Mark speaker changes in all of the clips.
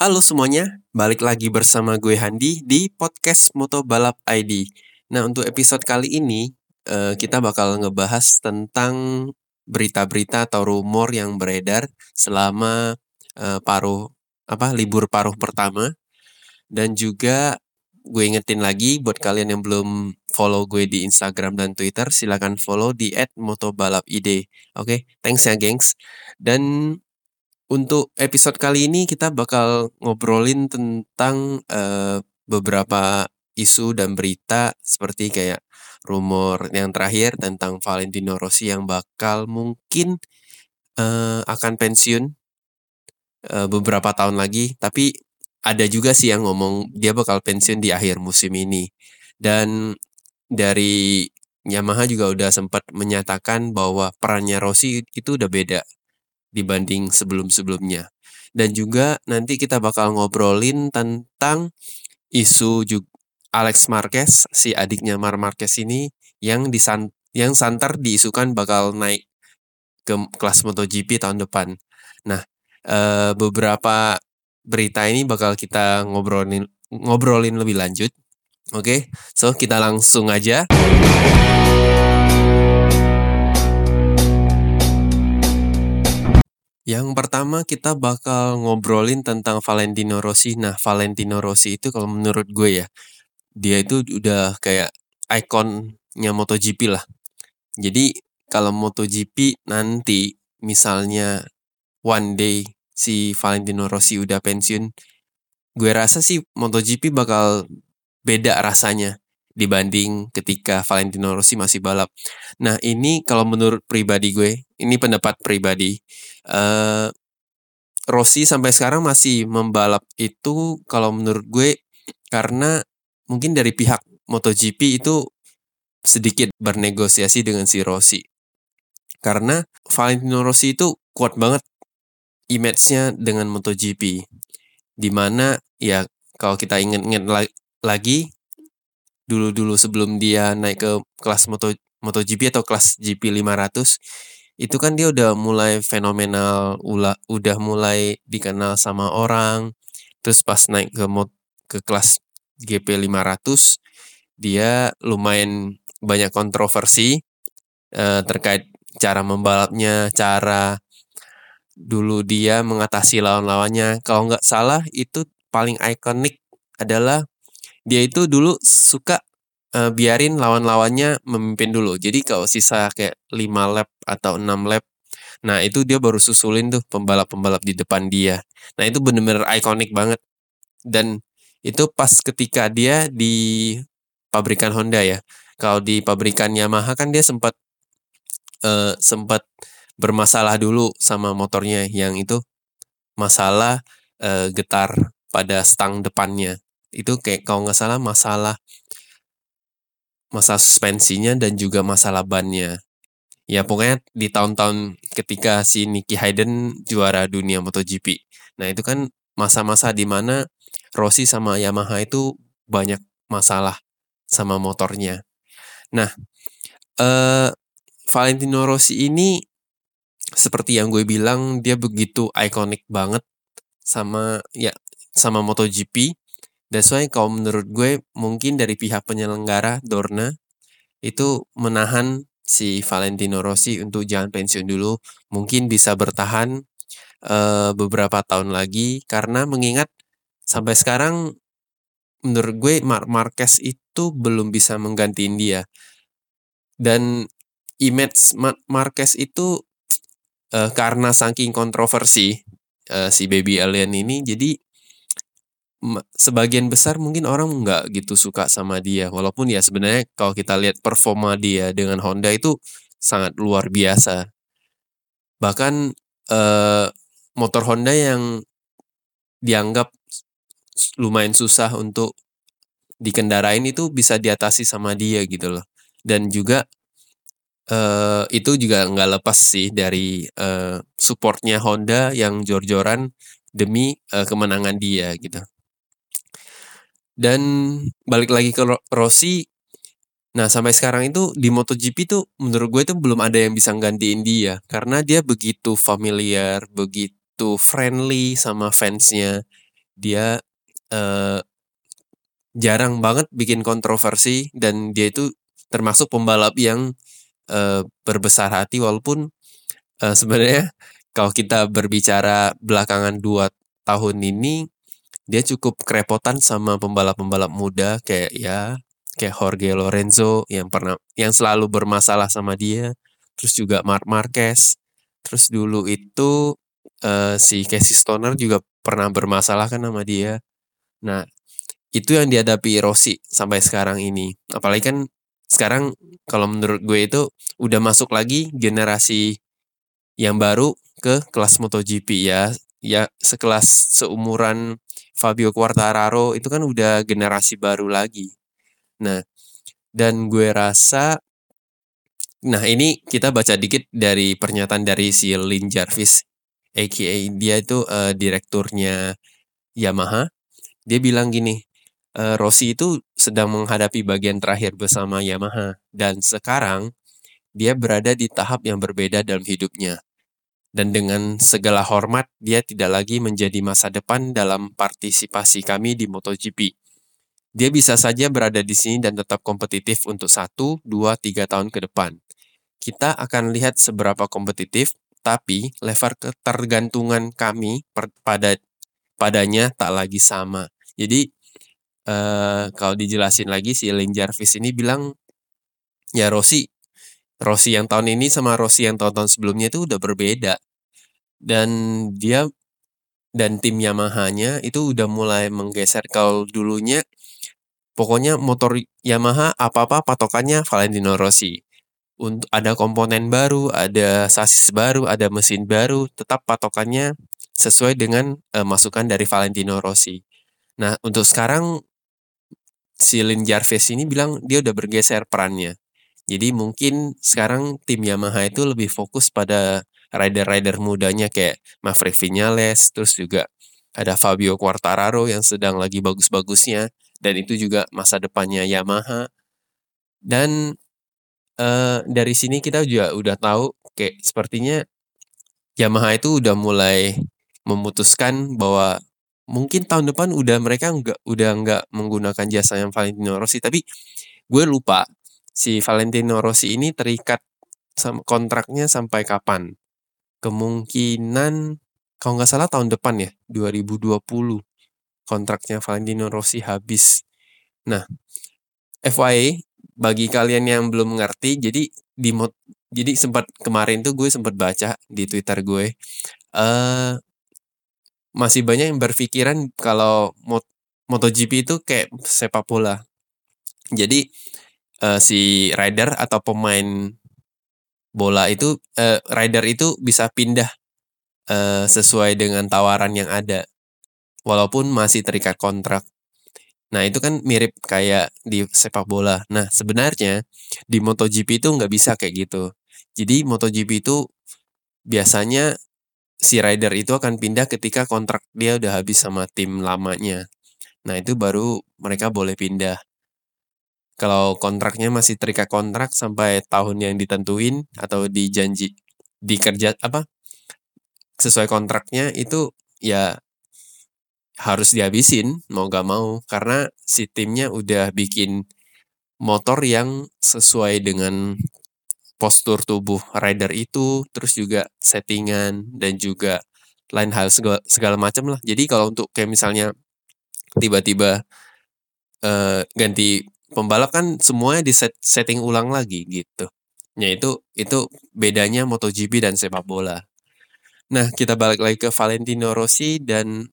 Speaker 1: Halo semuanya, balik lagi bersama gue Handi di podcast Moto Balap ID. Nah, untuk episode kali ini eh, kita bakal ngebahas tentang berita-berita atau rumor yang beredar selama eh, paruh apa libur paruh pertama dan juga gue ingetin lagi buat kalian yang belum follow gue di Instagram dan Twitter silakan follow di @motobalapid. Oke, thanks ya gengs. Dan untuk episode kali ini kita bakal ngobrolin tentang uh, beberapa isu dan berita seperti kayak rumor yang terakhir tentang Valentino Rossi yang bakal mungkin uh, akan pensiun uh, beberapa tahun lagi, tapi ada juga sih yang ngomong dia bakal pensiun di akhir musim ini. Dan dari Yamaha juga udah sempat menyatakan bahwa perannya Rossi itu udah beda dibanding sebelum-sebelumnya. Dan juga nanti kita bakal ngobrolin tentang isu juga Alex Marquez, si adiknya Mar Marquez ini yang disan yang santar diisukan bakal naik ke kelas MotoGP tahun depan. Nah, e, beberapa berita ini bakal kita ngobrolin ngobrolin lebih lanjut. Oke, okay? so kita langsung aja. Yang pertama kita bakal ngobrolin tentang Valentino Rossi. Nah, Valentino Rossi itu kalau menurut gue ya, dia itu udah kayak ikonnya MotoGP lah. Jadi kalau MotoGP nanti misalnya one day si Valentino Rossi udah pensiun, gue rasa sih MotoGP bakal beda rasanya dibanding ketika Valentino Rossi masih balap. Nah ini kalau menurut pribadi gue, ini pendapat pribadi, uh, Rossi sampai sekarang masih membalap itu kalau menurut gue karena mungkin dari pihak MotoGP itu sedikit bernegosiasi dengan si Rossi. Karena Valentino Rossi itu kuat banget image-nya dengan MotoGP. Di mana ya kalau kita ingat-ingat lagi dulu-dulu sebelum dia naik ke kelas Moto MotoGP atau kelas GP 500 itu kan dia udah mulai fenomenal, ula, udah mulai dikenal sama orang. Terus pas naik ke mod, ke kelas GP 500 dia lumayan banyak kontroversi eh, terkait cara membalapnya, cara dulu dia mengatasi lawan-lawannya. Kalau nggak salah itu paling ikonik adalah dia itu dulu suka uh, biarin lawan-lawannya memimpin dulu. Jadi kalau sisa kayak 5 lap atau 6 lap, nah itu dia baru susulin tuh pembalap-pembalap di depan dia. Nah itu bener-bener ikonik banget. Dan itu pas ketika dia di pabrikan Honda ya. Kalau di pabrikan Yamaha kan dia sempat uh, sempat bermasalah dulu sama motornya yang itu masalah uh, getar pada stang depannya itu kayak kalau nggak salah masalah masalah suspensinya dan juga masalah bannya. Ya pokoknya di tahun-tahun ketika si Nicky Hayden juara dunia MotoGP. Nah itu kan masa-masa di mana Rossi sama Yamaha itu banyak masalah sama motornya. Nah, eh, Valentino Rossi ini seperti yang gue bilang dia begitu ikonik banget sama ya sama MotoGP That's why kalau menurut gue mungkin dari pihak penyelenggara Dorna itu menahan si Valentino Rossi untuk jangan pensiun dulu, mungkin bisa bertahan uh, beberapa tahun lagi karena mengingat sampai sekarang menurut gue Mar Marquez itu belum bisa menggantiin dia. Dan image Mar Marquez itu uh, karena saking kontroversi uh, si baby alien ini jadi sebagian besar mungkin orang nggak gitu suka sama dia. Walaupun ya sebenarnya kalau kita lihat performa dia dengan Honda itu sangat luar biasa. Bahkan eh, motor Honda yang dianggap lumayan susah untuk dikendarain itu bisa diatasi sama dia gitu loh. Dan juga eh, itu juga nggak lepas sih dari eh, supportnya Honda yang jor-joran demi eh, kemenangan dia gitu dan balik lagi ke Rossi, nah sampai sekarang itu di MotoGP tuh menurut gue itu belum ada yang bisa gantiin dia karena dia begitu familiar, begitu friendly sama fansnya. dia, eee, jarang banget bikin kontroversi dan dia itu termasuk pembalap yang, eee, berbesar hati walaupun, eee, sebenarnya kalau kita berbicara belakangan 2 tahun ini, dia cukup kerepotan sama pembalap-pembalap muda kayak ya, kayak Jorge Lorenzo yang pernah yang selalu bermasalah sama dia, terus juga Marc Marquez, terus dulu itu, eee, si Casey Stoner juga pernah bermasalah kan sama dia. Nah, itu yang dihadapi Rossi sampai sekarang ini. Apalagi kan sekarang kalau menurut gue itu udah masuk lagi generasi yang baru ke kelas MotoGP ya. Ya sekelas seumuran Fabio Quartararo itu kan udah generasi baru lagi. Nah, dan gue rasa nah ini kita baca dikit dari pernyataan dari si Lin Jarvis aka dia itu uh, direkturnya Yamaha. Dia bilang gini, uh, Rossi itu sedang menghadapi bagian terakhir bersama Yamaha dan sekarang dia berada di tahap yang berbeda dalam hidupnya. Dan dengan segala hormat, dia tidak lagi menjadi masa depan dalam partisipasi kami di MotoGP. Dia bisa saja berada di sini dan tetap kompetitif untuk satu, dua, tiga tahun ke depan. Kita akan lihat seberapa kompetitif, tapi level ketergantungan kami pada padanya tak lagi sama. Jadi uh, kalau dijelasin lagi si Lin Jarvis ini bilang ya Rossi Rossi yang tahun ini sama Rossi yang tahun-tahun sebelumnya itu udah berbeda. Dan dia dan tim Yamaha-nya itu udah mulai menggeser kalau dulunya pokoknya motor Yamaha apa-apa patokannya Valentino Rossi. Untuk ada komponen baru, ada sasis baru, ada mesin baru, tetap patokannya sesuai dengan uh, masukan dari Valentino Rossi. Nah, untuk sekarang si Jarvis ini bilang dia udah bergeser perannya. Jadi mungkin sekarang tim Yamaha itu lebih fokus pada rider-rider mudanya kayak Maverick Vinales, terus juga ada Fabio Quartararo yang sedang lagi bagus-bagusnya dan itu juga masa depannya Yamaha. Dan uh, dari sini kita juga udah tahu kayak sepertinya Yamaha itu udah mulai memutuskan bahwa mungkin tahun depan udah mereka nggak udah nggak menggunakan jasa yang Valentino Rossi tapi gue lupa si Valentino Rossi ini terikat kontraknya sampai kapan kemungkinan kalau nggak salah tahun depan ya 2020 kontraknya Valentino Rossi habis nah FYI bagi kalian yang belum mengerti, jadi di mod, jadi sempat kemarin tuh gue sempat baca di Twitter gue, uh, masih banyak yang berpikiran kalau mot MotoGP itu kayak sepak bola. Jadi uh, si rider atau pemain bola itu uh, rider itu bisa pindah uh, sesuai dengan tawaran yang ada, walaupun masih terikat kontrak. Nah itu kan mirip kayak di sepak bola. Nah sebenarnya di MotoGP itu nggak bisa kayak gitu. Jadi MotoGP itu biasanya si rider itu akan pindah ketika kontrak dia udah habis sama tim lamanya. Nah itu baru mereka boleh pindah. Kalau kontraknya masih terikat kontrak sampai tahun yang ditentuin atau dijanji dikerja apa sesuai kontraknya itu ya harus dihabisin mau gak mau. Karena si timnya udah bikin motor yang sesuai dengan postur tubuh rider itu terus juga settingan dan juga lain hal segala, segala macam lah. Jadi kalau untuk kayak misalnya tiba-tiba uh, ganti pembalap kan semuanya di set, setting ulang lagi gitu ya itu itu bedanya MotoGP dan sepak bola nah kita balik lagi ke Valentino Rossi dan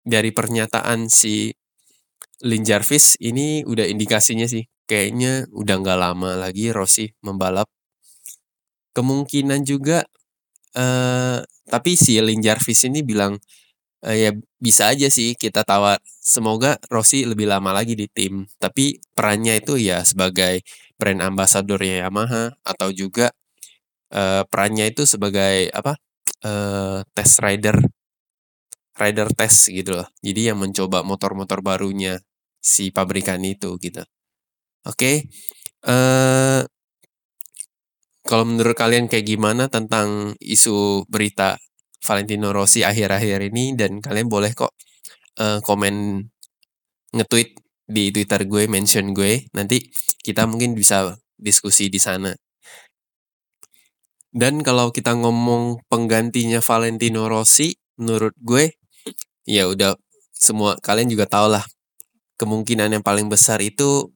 Speaker 1: dari pernyataan si Lin Jarvis ini udah indikasinya sih kayaknya udah nggak lama lagi Rossi membalap. Kemungkinan juga uh, tapi si Lin Jarvis ini bilang uh, ya bisa aja sih kita tawar semoga Rossi lebih lama lagi di tim tapi perannya itu ya sebagai brand ambassador Yamaha atau juga uh, perannya itu sebagai apa uh, test rider rider test gitu loh. Jadi yang mencoba motor-motor barunya si pabrikan itu gitu. Oke. Okay. Uh, kalau menurut kalian kayak gimana tentang isu berita Valentino Rossi akhir-akhir ini dan kalian boleh kok uh, komen nge-tweet di Twitter gue, mention gue, nanti kita mungkin bisa diskusi di sana. Dan kalau kita ngomong penggantinya Valentino Rossi, menurut gue ya udah semua kalian juga tahu lah kemungkinan yang paling besar itu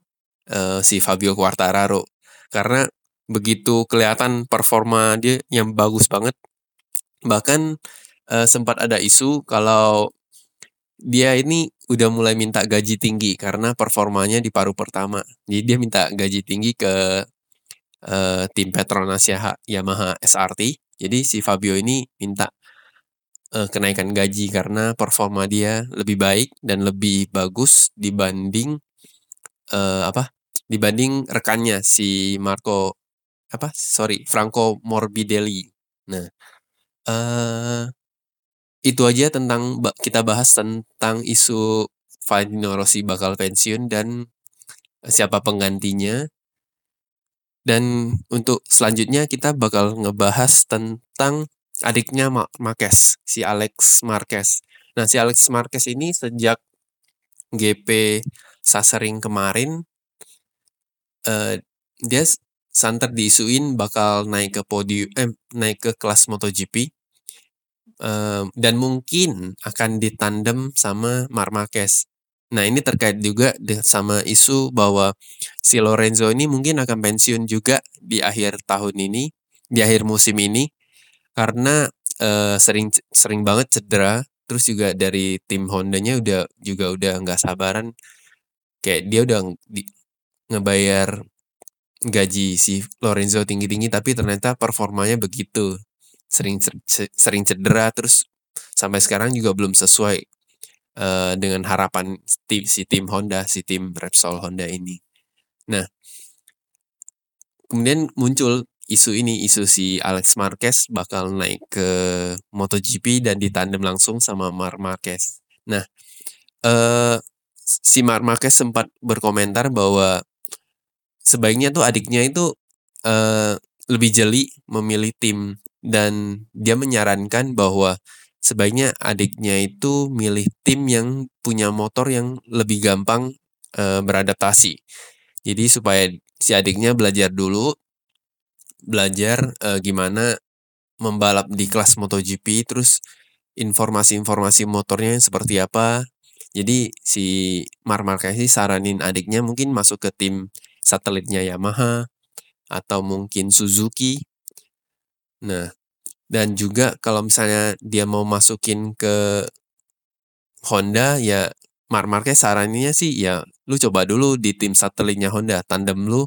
Speaker 1: uh, si Fabio Quartararo karena begitu kelihatan performa dia yang bagus banget bahkan uh, sempat ada isu kalau dia ini udah mulai minta gaji tinggi karena performanya di paruh pertama. Jadi dia minta gaji tinggi ke uh, tim Petronas Yamaha SRT. Jadi si Fabio ini minta uh, kenaikan gaji karena performa dia lebih baik dan lebih bagus dibanding uh, apa? Dibanding rekannya si Marco apa? Sorry, Franco Morbidelli. Nah, uh, itu aja tentang kita bahas tentang isu Valentino Rossi bakal pensiun dan siapa penggantinya. Dan untuk selanjutnya kita bakal ngebahas tentang adiknya Marquez, si Alex Marquez. Nah, si Alex Marquez ini sejak GP Sasering kemarin uh, dia santer diisuin bakal naik ke podium eh naik ke kelas MotoGP dan mungkin akan ditandem sama Mark Marquez. Nah ini terkait juga sama isu bahwa si Lorenzo ini mungkin akan pensiun juga di akhir tahun ini, di akhir musim ini, karena uh, sering sering banget cedera. Terus juga dari tim Hondanya udah juga udah nggak sabaran, kayak dia udah di, ngebayar gaji si Lorenzo tinggi-tinggi, tapi ternyata performanya begitu sering sering cedera terus sampai sekarang juga belum sesuai uh, dengan harapan tim, si tim Honda, si tim Repsol Honda ini. Nah, kemudian muncul isu ini, isu si Alex Marquez bakal naik ke MotoGP dan ditandem langsung sama Mark Marquez. Nah, uh, si Mark Marquez sempat berkomentar bahwa sebaiknya tuh adiknya itu uh, lebih jeli memilih tim dan dia menyarankan bahwa sebaiknya adiknya itu milih tim yang punya motor yang lebih gampang e, beradaptasi. Jadi supaya si adiknya belajar dulu belajar e, gimana membalap di kelas MotoGP terus informasi-informasi motornya seperti apa. Jadi si Mar Marquez saranin adiknya mungkin masuk ke tim satelitnya Yamaha atau mungkin Suzuki Nah, dan juga kalau misalnya dia mau masukin ke Honda ya Mark Marquez sarannya sih ya lu coba dulu di tim satelitnya Honda tandem lu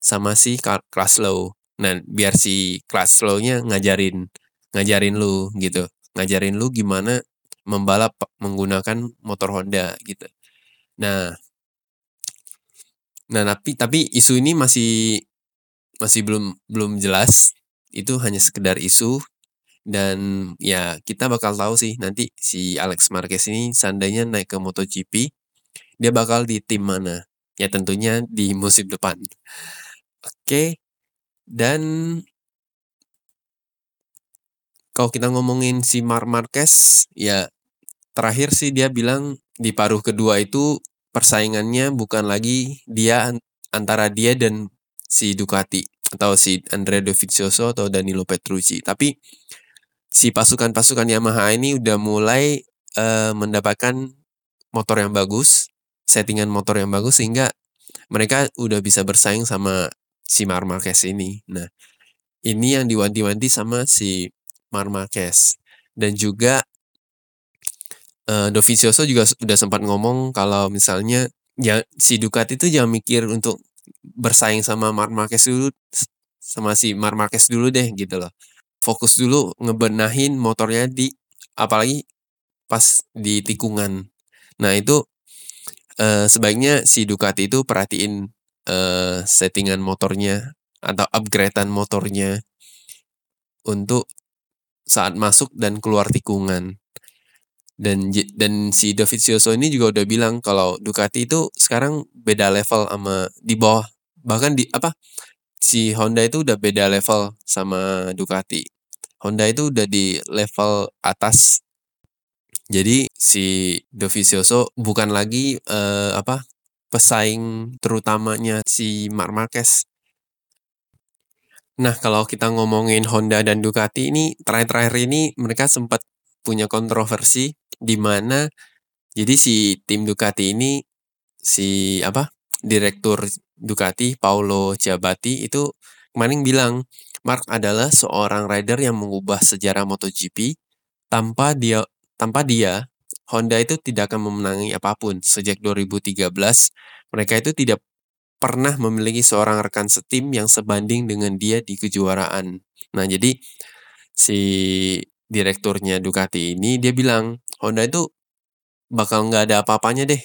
Speaker 1: sama si Kraslow. Nah, biar si Kraslow-nya ngajarin ngajarin lu gitu. Ngajarin lu gimana membalap menggunakan motor Honda gitu. Nah, nah tapi tapi isu ini masih masih belum belum jelas. Itu hanya sekedar isu. Dan ya kita bakal tahu sih nanti si Alex Marquez ini seandainya naik ke MotoGP dia bakal di tim mana? Ya tentunya di musim depan. Oke. Dan kalau kita ngomongin si Mar Marquez ya terakhir sih dia bilang di paruh kedua itu persaingannya bukan lagi dia antara dia dan si Ducati atau si Andrea Dovizioso atau Danilo Petrucci. Tapi si pasukan-pasukan Yamaha ini udah mulai uh, mendapatkan motor yang bagus, settingan motor yang bagus sehingga mereka udah bisa bersaing sama si Mar Marquez ini. Nah, ini yang diwanti-wanti sama si Mar Marquez. Dan juga uh, Dovizioso juga udah sempat ngomong kalau misalnya ya si Ducati itu jangan mikir untuk bersaing sama Mark Marquez dulu sama si Mark Marquez dulu deh gitu loh. Fokus dulu ngebenahin motornya di apalagi pas di tikungan. Nah, itu eh, sebaiknya si Ducati itu perhatiin eh, settingan motornya atau upgradean motornya untuk saat masuk dan keluar tikungan. Dan dan si Dovizioso ini juga udah bilang kalau Ducati itu sekarang beda level sama di bawah bahkan di apa si Honda itu udah beda level sama Ducati. Honda itu udah di level atas. Jadi si Dovizioso bukan lagi uh, apa pesaing terutamanya si Marc Marquez. Nah, kalau kita ngomongin Honda dan Ducati ini terakhir-terakhir ini mereka sempat punya kontroversi di mana jadi si tim Ducati ini si apa direktur Ducati Paolo Ciabatti itu kemarin bilang Mark adalah seorang rider yang mengubah sejarah MotoGP tanpa dia tanpa dia, Honda itu tidak akan memenangi apa pun. Sejak 2013, mereka itu tidak pernah memiliki seorang rekan setim yang sebanding dengan dia di kejuaraan. Nah, jadi si direkturnya Ducati ini dia bilang Honda itu bakal nggak ada apa-apanya deh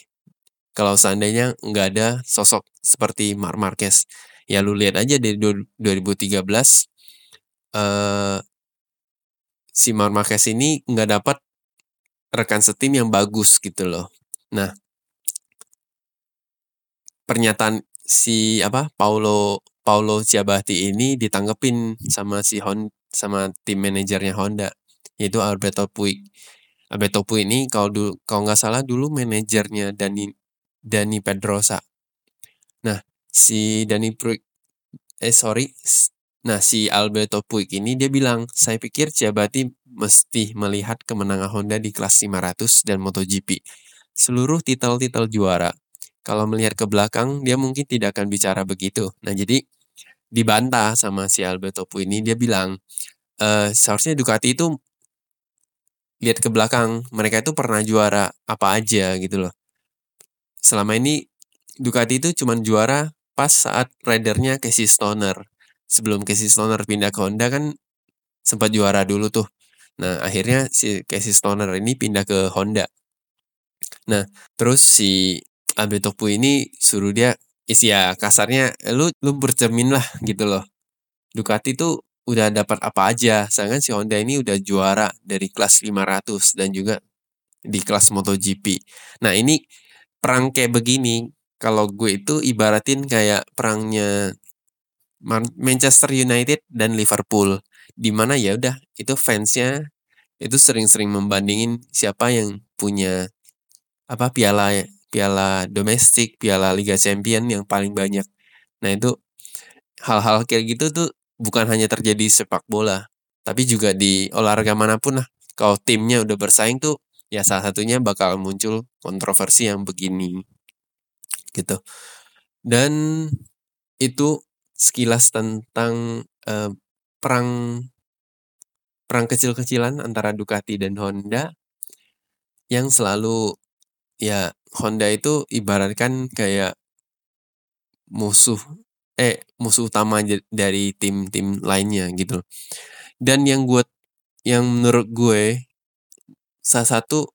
Speaker 1: kalau seandainya nggak ada sosok seperti Marc Marquez. Ya lu lihat aja dari 2013 uh, si Marc Marquez ini nggak dapat rekan setim yang bagus gitu loh. Nah, pernyataan si apa Paulo Paulo Ciabatti ini ditanggepin sama si Hon sama tim manajernya Honda yaitu Alberto Puig. Alberto Puig ini kalau dulu kalau nggak salah dulu manajernya Dani Dani Pedrosa. Nah, si Dani Puig eh sorry Nah, si Alberto Puig ini dia bilang, saya pikir Ciabatti mesti melihat kemenangan Honda di kelas 500 dan MotoGP. Seluruh titel-titel juara. Kalau melihat ke belakang, dia mungkin tidak akan bicara begitu. Nah, jadi dibantah sama si Alberto Puig ini, dia bilang, e, seharusnya Ducati itu lihat ke belakang, mereka itu pernah juara apa aja gitu loh. Selama ini Ducati itu cuma juara pas saat ridernya Casey Stoner sebelum Casey Stoner pindah ke Honda kan sempat juara dulu tuh. Nah, akhirnya si Casey Stoner ini pindah ke Honda. Nah, terus si Alberto Puy ini suruh dia isi ya kasarnya lu lu bercermin lah gitu loh. Ducati tuh udah dapat apa aja. Sedangkan si Honda ini udah juara dari kelas 500 dan juga di kelas MotoGP. Nah, ini perang kayak begini kalau gue itu ibaratin kayak perangnya Manchester United dan Liverpool di mana ya udah itu fansnya itu sering-sering membandingin siapa yang punya apa piala piala domestik, piala Liga Champion yang paling banyak. Nah, itu hal-hal kayak gitu tuh bukan hanya terjadi sepak bola, tapi juga di olahraga mana pun lah. Kalau timnya udah bersaing tuh ya salah satunya bakal muncul kontroversi yang begini. Gitu. Dan itu sekilas tentang uh, perang perang kecil-kecilan antara Ducati dan Honda yang selalu ya Honda itu ibaratkan kayak musuh eh musuh utama dari tim-tim lainnya gitu. Dan yang gue yang menurut gue salah satu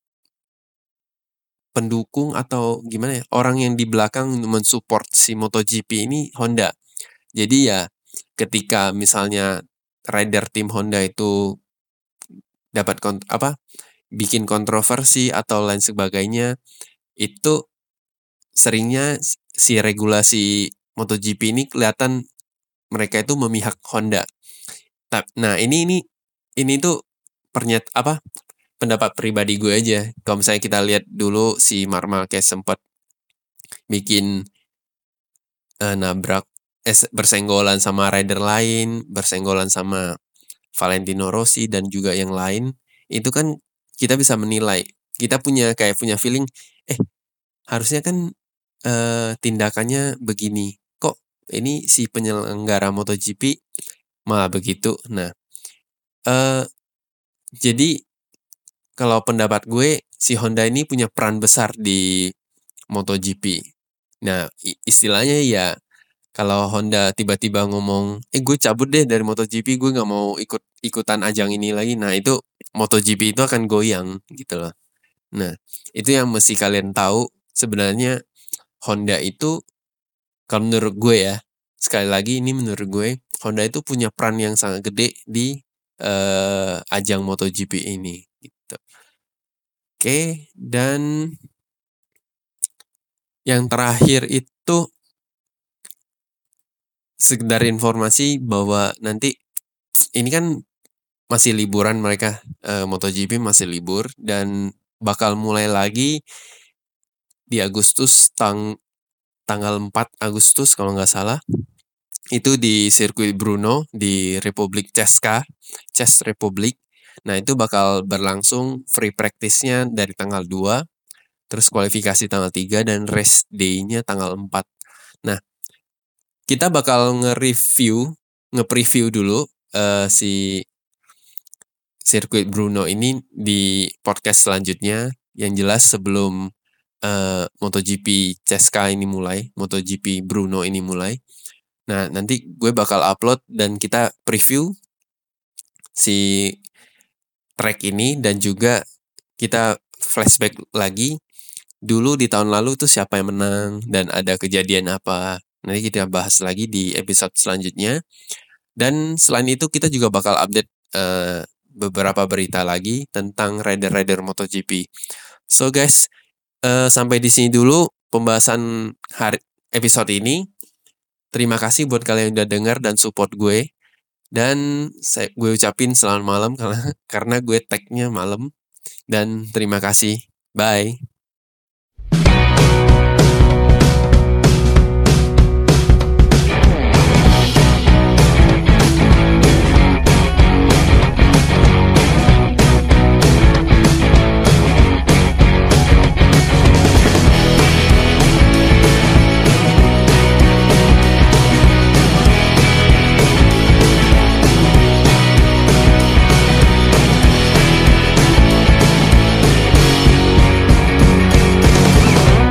Speaker 1: pendukung atau gimana ya orang yang di belakang mensupport si MotoGP ini Honda. Jadi ya ketika misalnya rider tim Honda itu dapat kont apa bikin kontroversi atau lain sebagainya itu seringnya si regulasi MotoGP ini kelihatan mereka itu memihak Honda. Nah ini ini ini tuh pernyat apa pendapat pribadi gue aja. Kalau misalnya kita lihat dulu si Mark Marquez sempat bikin uh, nabrak eh, bersenggolan sama rider lain, bersenggolan sama Valentino Rossi dan juga yang lain, itu kan kita bisa menilai. Kita punya kayak punya feeling, eh harusnya kan eh, tindakannya begini. Ini si penyelenggara MotoGP malah begitu. Nah, eh jadi kalau pendapat gue si Honda ini punya peran besar di MotoGP. Nah, istilahnya ya kalau Honda tiba-tiba ngomong, eh gue cabut deh dari MotoGP, gue nggak mau ikut ikutan ajang ini lagi. Nah itu MotoGP itu akan goyang gitu loh. Nah itu yang mesti kalian tahu sebenarnya Honda itu kalau menurut gue ya sekali lagi ini menurut gue Honda itu punya peran yang sangat gede di uh, ajang MotoGP ini. Gitu. Oke dan yang terakhir itu sekedar informasi bahwa nanti ini kan masih liburan mereka uh, MotoGP masih libur dan bakal mulai lagi di Agustus tang tanggal 4 Agustus kalau nggak salah. Itu di sirkuit Brno di Republik Ceska, Czech Republic. Nah, itu bakal berlangsung free practice-nya dari tanggal 2, terus kualifikasi tanggal 3 dan race day-nya tanggal 4. Nah, kita bakal nge-review, nge-preview dulu uh, si sirkuit Bruno ini di podcast selanjutnya. Yang jelas sebelum uh, MotoGP Ceska ini mulai, MotoGP Bruno ini mulai. Nah, nanti gue bakal upload dan kita preview si track ini dan juga kita flashback lagi dulu di tahun lalu tuh siapa yang menang dan ada kejadian apa. Nanti kita bahas lagi di episode selanjutnya. Dan selain itu kita juga bakal update uh, beberapa berita lagi tentang rider-rider MotoGP. So guys, uh, sampai di sini dulu pembahasan hari episode ini. Terima kasih buat kalian yang udah dengar dan support gue. Dan saya gue ucapin selamat malam karena karena gue tagnya malam. Dan terima kasih. Bye.